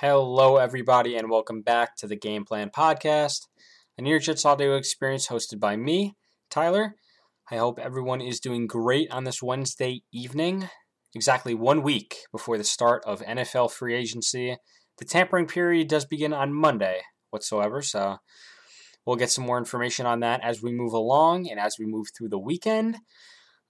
Hello, everybody, and welcome back to the Game Plan Podcast, a near Jets audio experience hosted by me, Tyler. I hope everyone is doing great on this Wednesday evening, exactly one week before the start of NFL free agency. The tampering period does begin on Monday whatsoever, so we'll get some more information on that as we move along and as we move through the weekend.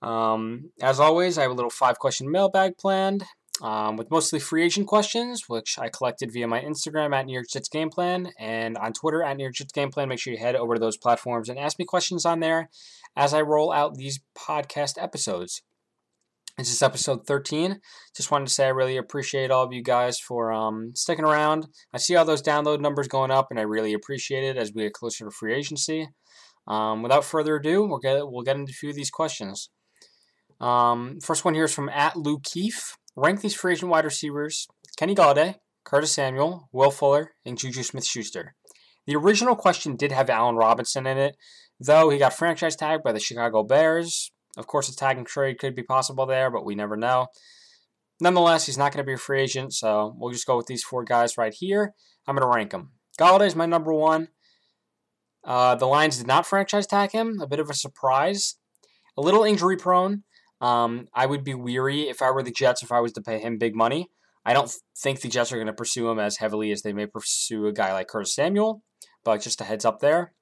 Um, as always, I have a little five question mailbag planned um, with mostly free agent questions, which I collected via my Instagram at New York Jets Game Plan and on Twitter at New York Jets Game Plan. Make sure you head over to those platforms and ask me questions on there as I roll out these podcast episodes. This is episode 13. Just wanted to say I really appreciate all of you guys for um, sticking around. I see all those download numbers going up, and I really appreciate it as we get closer to free agency. Um, without further ado, we'll get, we'll get into a few of these questions. Um, first one here is from at Lou Keefe. Rank these free agent wide receivers Kenny Golladay, Curtis Samuel, Will Fuller, and Juju Smith Schuster. The original question did have Allen Robinson in it, though he got franchise tagged by the Chicago Bears. Of course, a tag and trade could be possible there, but we never know. Nonetheless, he's not going to be a free agent, so we'll just go with these four guys right here. I'm going to rank them. Golladay is my number one. Uh, the Lions did not franchise tag him, a bit of a surprise. A little injury prone, um, I would be weary if I were the Jets if I was to pay him big money. I don't think the Jets are going to pursue him as heavily as they may pursue a guy like Curtis Samuel, but just a heads up there.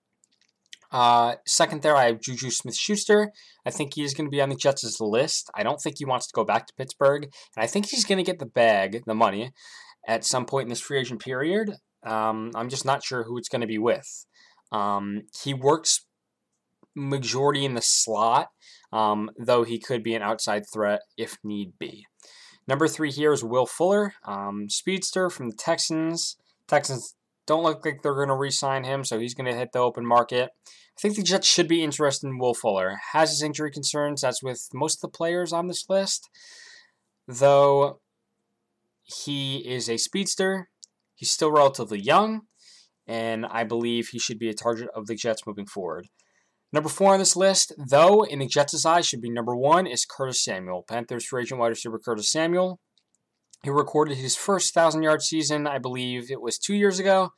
Uh, second, there I have Juju Smith Schuster. I think he is going to be on the Jets' list. I don't think he wants to go back to Pittsburgh, and I think he's going to get the bag, the money, at some point in this free agent period. Um, I'm just not sure who it's going to be with. Um, he works majority in the slot, um, though he could be an outside threat if need be. Number three here is Will Fuller, um, speedster from the Texans. Texans don't look like they're going to re-sign him, so he's going to hit the open market. I think the Jets should be interested in Will Fuller. Has his injury concerns, as with most of the players on this list, though he is a speedster. He's still relatively young, and I believe he should be a target of the Jets moving forward. Number four on this list, though, in the Jets' eyes, should be number one is Curtis Samuel. Panthers free agent wide receiver Curtis Samuel. He recorded his first 1,000 yard season, I believe it was two years ago.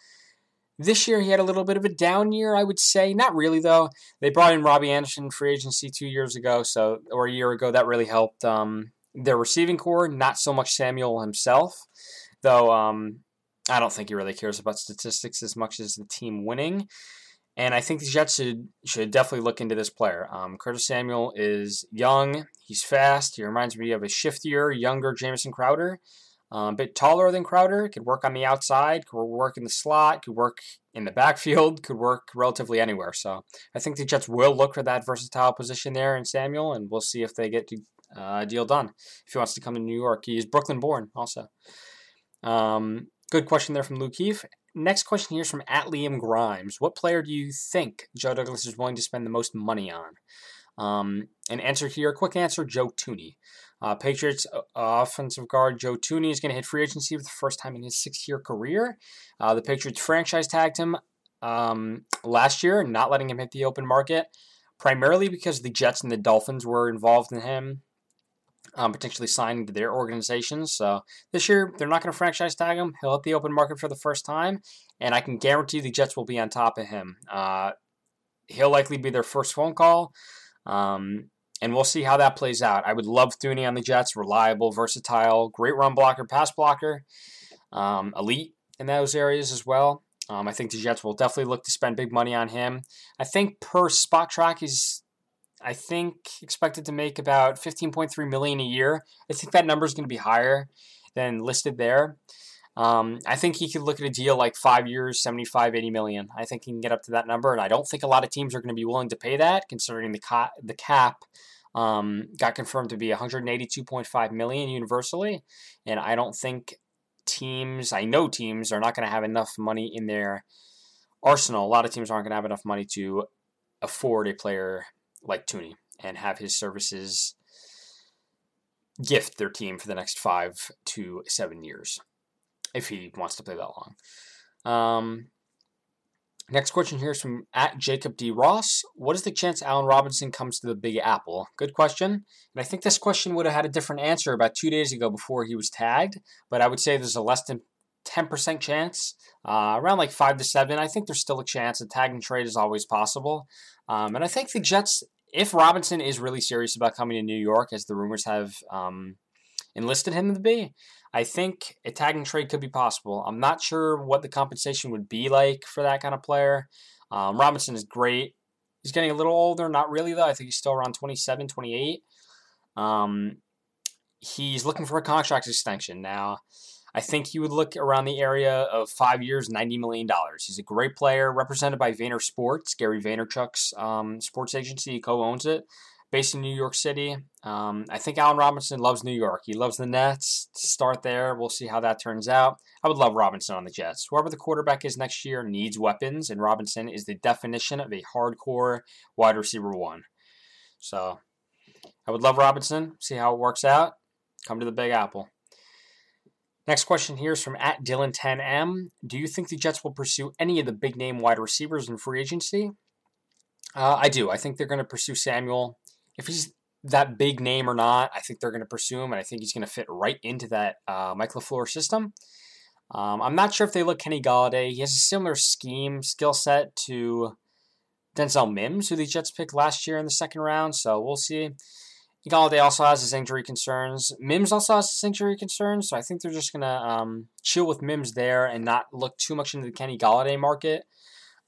This year he had a little bit of a down year, I would say. Not really, though. They brought in Robbie Anderson free agency two years ago, so or a year ago. That really helped um, their receiving corps. Not so much Samuel himself, though. Um, I don't think he really cares about statistics as much as the team winning. And I think the Jets should should definitely look into this player. Um, Curtis Samuel is young. He's fast. He reminds me of a shiftier, younger Jamison Crowder. Um, a bit taller than Crowder. Could work on the outside. Could work in the slot. Could work in the backfield. Could work relatively anywhere. So I think the Jets will look for that versatile position there in Samuel, and we'll see if they get uh, a deal done. If he wants to come to New York, he is Brooklyn born also. Um, good question there from Luke Keefe. Next question here is from at Liam Grimes. What player do you think Joe Douglas is willing to spend the most money on? Um, an answer here, quick answer, Joe Thuney. Uh, Patriots uh, offensive guard Joe Thuney is going to hit free agency for the first time in his six-year career. Uh, the Patriots franchise tagged him um, last year, not letting him hit the open market, primarily because the Jets and the Dolphins were involved in him um, potentially signing to their organizations. So this year, they're not going to franchise tag him. He'll hit the open market for the first time, and I can guarantee the Jets will be on top of him. Uh, he'll likely be their first phone call, um, and we'll see how that plays out. I would love Thuney on the Jets. Reliable, versatile, great run blocker, pass blocker, um, elite in those areas as well. Um, I think the Jets will definitely look to spend big money on him. I think per Spotrac, he's I think expected to make about 15.3 million a year. I think that number is going to be higher than listed there. Um, I think he could look at a deal like five years, 75, 80 million. I think he can get up to that number, and I don't think a lot of teams are going to be willing to pay that, considering the ca- the cap um, got confirmed to be 182.5 million universally, and I don't think teams, I know teams, are not going to have enough money in their arsenal. A lot of teams aren't going to have enough money to afford a player like Thuney and have his services gift their team for the next five to seven years if he wants to play that long. Um, next question here is from at Jacob D. Ross. What is the chance Allen Robinson comes to the Big Apple? Good question. And I think this question would have had a different answer about two days ago before he was tagged, but I would say there's a less than 10% chance, uh, around like 5 to 7. I think there's still a chance. A tag and trade is always possible. Um, and I think the Jets, if Robinson is really serious about coming to New York, as the rumors have um, enlisted him to be, I think a tag and trade could be possible. I'm not sure what the compensation would be like for that kind of player. Um, Robinson is great. He's getting a little older, not really though. I think he's still around 27, 28. Um, he's looking for a contract extension now. I think he would look around the area of five years, $90 million. He's a great player, represented by VaynerSports, Gary Vaynerchuk's um, sports agency. He co owns it, based in New York City. Um, I think Allen Robinson loves New York. He loves the Nets. Start there. We'll see how that turns out. I would love Robinson on the Jets. Whoever the quarterback is next year needs weapons, and Robinson is the definition of a hardcore wide receiver one. So I would love Robinson. See how it works out. Come to the Big Apple. Next question here is from at Dylan10M. Do you think the Jets will pursue any of the big name wide receivers in free agency? Uh, I do. I think they're going to pursue Samuel. If he's that big name or not, I think they're going to pursue him, and I think he's going to fit right into that uh, Mike LaFleur system. Um, I'm not sure if they look Kenny Golladay. He has a similar scheme, skill set to Denzel Mims, who the Jets picked last year in the second round, so we'll see. Golladay also has his injury concerns. Mims also has his injury concerns, so I think they're just gonna um, chill with Mims there and not look too much into the Kenny Golladay market.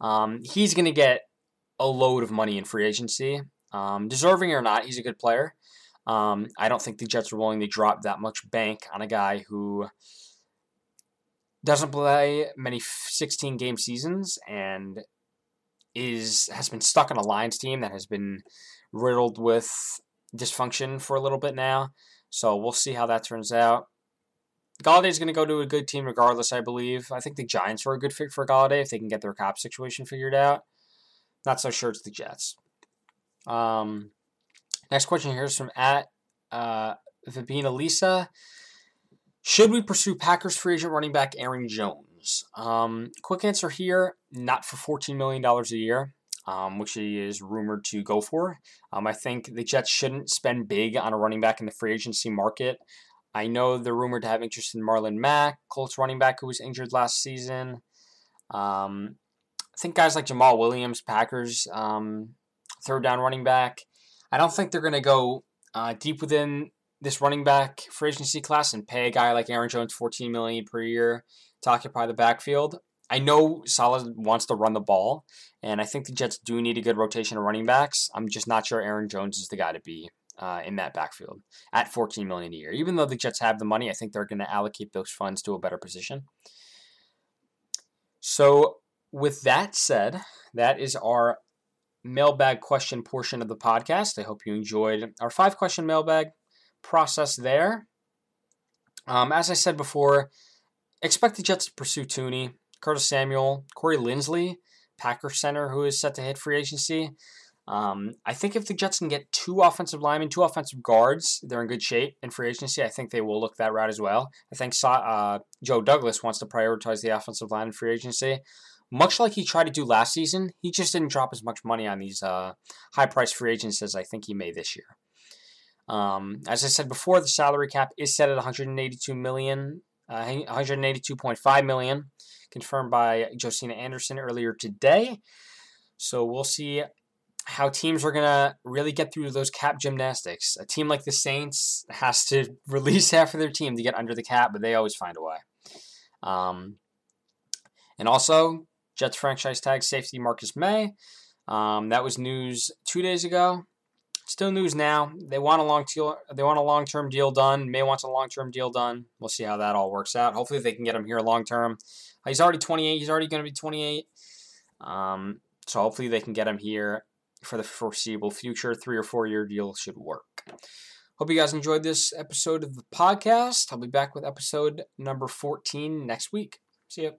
Um, he's gonna get a load of money in free agency, um, deserving or not. He's a good player. Um, I don't think the Jets are willing to drop that much bank on a guy who doesn't play many 16 game seasons and is has been stuck on a Lions team that has been riddled with dysfunction for a little bit now. So we'll see how that turns out. is going to go to a good team regardless, I believe. I think the Giants are a good fit for Golladay if they can get their cap situation figured out. Not so sure it's the Jets. Um, next question here is from at uh, Vibina Lisa. Should we pursue Packers free agent running back Aaron Jones? Um, quick answer here: not for $14 million a year um, which he is rumored to go for. Um, I think the Jets shouldn't spend big on a running back in the free agency market. I know they're rumored to have interest in Marlon Mack, Colts running back who was injured last season. Um, I think guys like Jamaal Williams, Packers, um, third down running back. I don't think they're going to go uh, deep within this running back free agency class and pay a guy like Aaron Jones 14 million per year to occupy the backfield. I know Saleh wants to run the ball, and I think the Jets do need a good rotation of running backs. I'm just not sure Aaron Jones is the guy to be uh, in that backfield at 14 million a year. Even though the Jets have the money, I think they're going to allocate those funds to a better position. So, with that said, that is our mailbag question portion of the podcast. I hope you enjoyed our five question mailbag process there. Um, as I said before, expect the Jets to pursue Thuney. Curtis Samuel, Corey Linsley, Packer center, who is set to hit free agency. Um, I think if the Jets can get two offensive linemen, two offensive guards, they're in good shape in free agency. I think they will look that route as well. I think uh, Joe Douglas wants to prioritize the offensive line in free agency. Much like he tried to do last season, he just didn't drop as much money on these uh, high-priced free agents as I think he may this year. Um, as I said before, the salary cap is set at 182 million, uh, 182.5 million confirmed by Josina Anderson earlier today. So we'll see how teams are to really get through those cap gymnastics. A team like the Saints has to release half of their team to get under the cap, but they always find a way. Um, and also, Jets franchise tag safety Marcus Maye. Um, that was news two days ago. Still news now. They want a long deal. They want a long term deal done. Maye wants a long term deal done. We'll see how that all works out. Hopefully, they can get him here long term. He's already 28. He's already going to be 28. Um, so hopefully they can get him here for the foreseeable future. Three or four year deal should work. Hope you guys enjoyed this episode of the podcast. I'll be back with episode number 14 next week. See you.